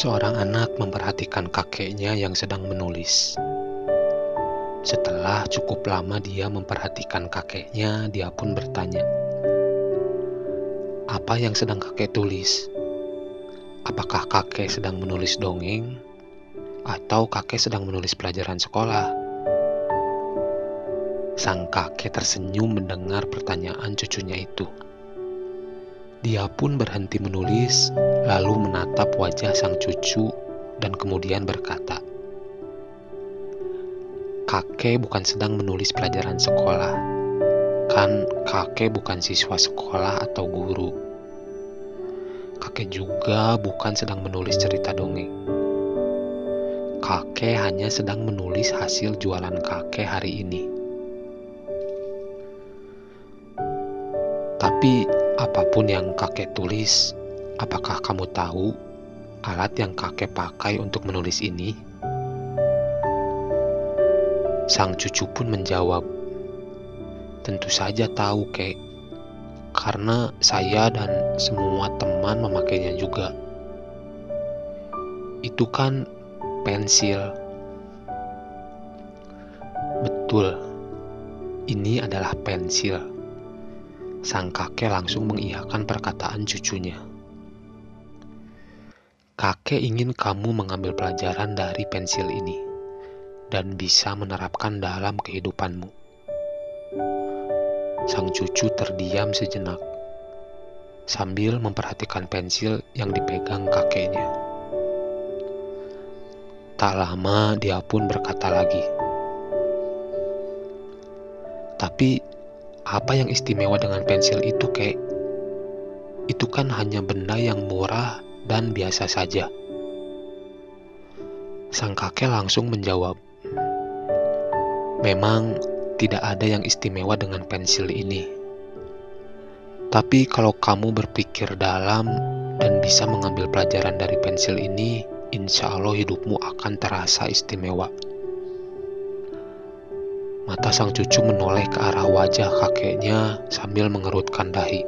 Seorang anak memperhatikan kakeknya yang sedang menulis. Setelah cukup lama dia memperhatikan kakeknya, dia pun bertanya, "Apa yang sedang kakek tulis? Apakah kakek sedang menulis dongeng, atau kakek sedang menulis pelajaran sekolah?" Sang kakek tersenyum mendengar pertanyaan cucunya itu. Dia pun berhenti menulis, lalu menatap wajah sang cucu dan kemudian berkata, "Kakek bukan sedang menulis pelajaran sekolah. Kan kakek bukan siswa sekolah atau guru. Kakek juga bukan sedang menulis cerita dongeng. Kakek hanya sedang menulis hasil jualan kakek hari ini." Tapi Apa pun yang kakek tulis, apakah kamu tahu alat yang kakek pakai untuk menulis ini? Sang cucu pun menjawab, "Tentu saja tahu, kek, karena saya dan semua teman memakainya juga. Itu kan pensil." Betul, ini adalah pensil Sang kakek langsung mengiyakan perkataan cucunya. Kakek ingin kamu mengambil pelajaran dari pensil ini dan bisa menerapkan dalam kehidupanmu. Sang cucu terdiam sejenak sambil memperhatikan pensil yang dipegang kakeknya. Tak lama dia pun berkata lagi, "Tapi apa yang istimewa dengan pensil itu, kek? Itu kan hanya benda yang murah dan biasa saja. Sang kakek langsung menjawab, Memang tidak ada yang istimewa dengan pensil ini. Tapi kalau kamu berpikir dalam dan bisa mengambil pelajaran dari pensil ini, insya Allah hidupmu akan terasa istimewa. Mata sang cucu menoleh ke arah wajah kakeknya sambil mengerutkan dahi.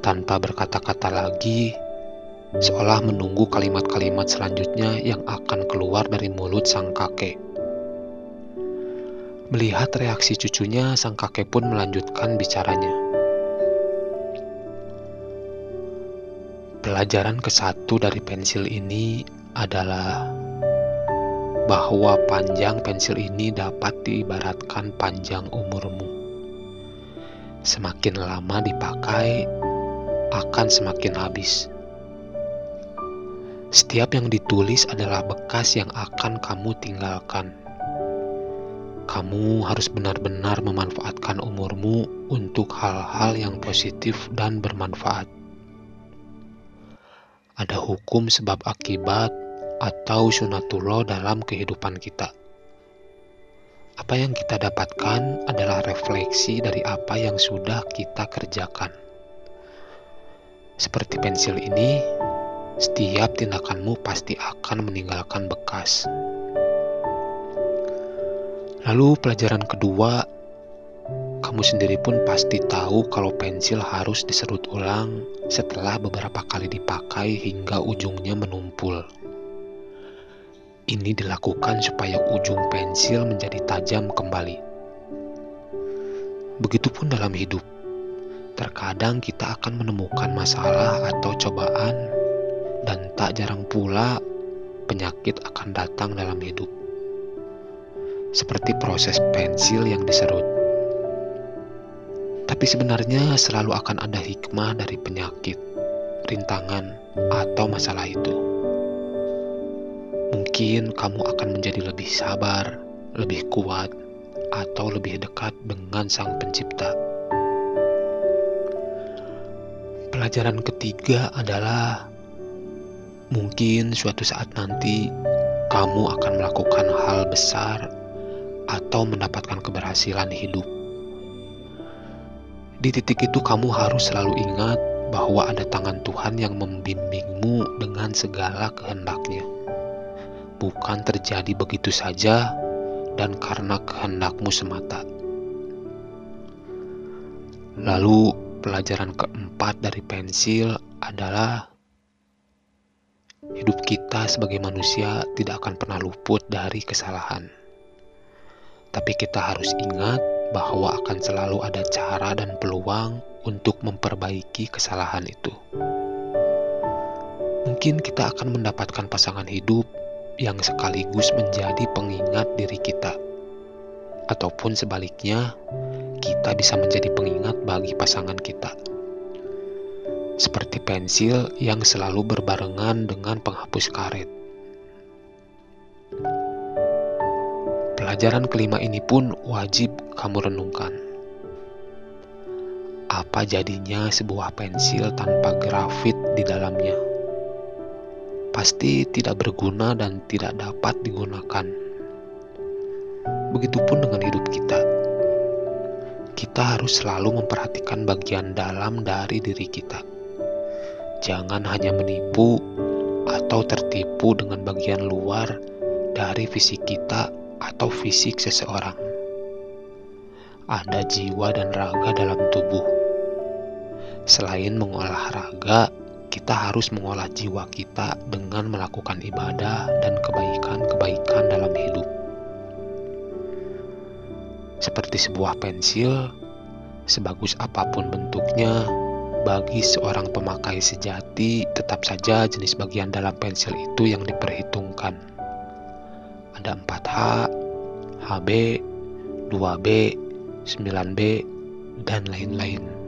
Tanpa berkata-kata lagi, seolah menunggu kalimat-kalimat selanjutnya yang akan keluar dari mulut sang kakek. Melihat reaksi cucunya, sang kakek pun melanjutkan bicaranya. Pelajaran ke satu dari pensil ini adalah bahwa panjang pensil ini dapat diibaratkan panjang umurmu. Semakin lama dipakai, akan semakin habis. Setiap yang ditulis adalah bekas yang akan kamu tinggalkan. Kamu harus benar-benar memanfaatkan umurmu untuk hal-hal yang positif dan bermanfaat. Ada hukum sebab akibat atau sunatullah dalam kehidupan kita. Apa yang kita dapatkan adalah refleksi dari apa yang sudah kita kerjakan. Seperti pensil ini, setiap tindakanmu pasti akan meninggalkan bekas. Lalu pelajaran kedua, kamu sendiri pun pasti tahu kalau pensil harus diserut ulang setelah beberapa kali dipakai hingga ujungnya menumpul. Ini dilakukan supaya ujung pensil menjadi tajam kembali. Begitupun dalam hidup. Terkadang kita akan menemukan masalah atau cobaan dan tak jarang pula penyakit akan datang dalam hidup. Seperti proses pensil yang diserut. Tapi sebenarnya selalu akan ada hikmah dari penyakit, rintangan, atau masalah itu mungkin kamu akan menjadi lebih sabar, lebih kuat, atau lebih dekat dengan Sang Pencipta. Pelajaran ketiga adalah mungkin suatu saat nanti kamu akan melakukan hal besar atau mendapatkan keberhasilan hidup. Di titik itu, kamu harus selalu ingat bahwa ada tangan Tuhan yang membimbingmu dengan segala kehendaknya bukan terjadi begitu saja dan karena kehendakmu semata. Lalu, pelajaran keempat dari pensil adalah hidup kita sebagai manusia tidak akan pernah luput dari kesalahan. Tapi kita harus ingat bahwa akan selalu ada cara dan peluang untuk memperbaiki kesalahan itu. Mungkin kita akan mendapatkan pasangan hidup yang sekaligus menjadi pengingat diri kita, ataupun sebaliknya, kita bisa menjadi pengingat bagi pasangan kita seperti pensil yang selalu berbarengan dengan penghapus karet. Pelajaran kelima ini pun wajib kamu renungkan. Apa jadinya sebuah pensil tanpa grafit di dalamnya? Pasti tidak berguna dan tidak dapat digunakan. Begitupun dengan hidup kita. Kita harus selalu memperhatikan bagian dalam dari diri kita Jangan hanya menipu atau tertipu dengan bagian luar dari fisik kita atau fisik seseorang. Ada jiwa dan raga dalam tubuh. Selain mengolah raga, kita harus mengolah jiwa kita dengan melakukan ibadah dan kebaikan-kebaikan dalam hidup. Seperti sebuah pensil, sebagus apa pun bentuknya, bagi seorang pemakai sejati, tetap saja jenis bagian dalam pensil itu yang diperhitungkan. Ada 4H, HB, 2B, 9B, dan lain-lain.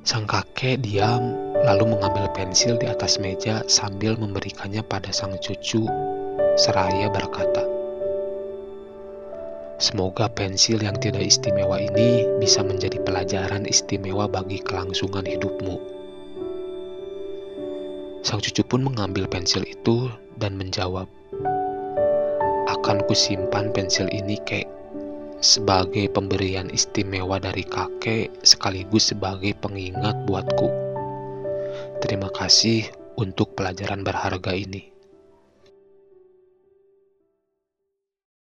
Sang kakek diam lalu mengambil pensil di atas meja sambil memberikannya pada sang cucu seraya berkata, Semoga pensil yang tidak istimewa ini bisa menjadi pelajaran istimewa bagi kelangsungan hidupmu. Sang cucu pun mengambil pensil itu dan menjawab, Akan kusimpan pensil ini, kek, sebagai pemberian istimewa dari kakek sekaligus sebagai pengingat buatku. Terima kasih untuk pelajaran berharga ini.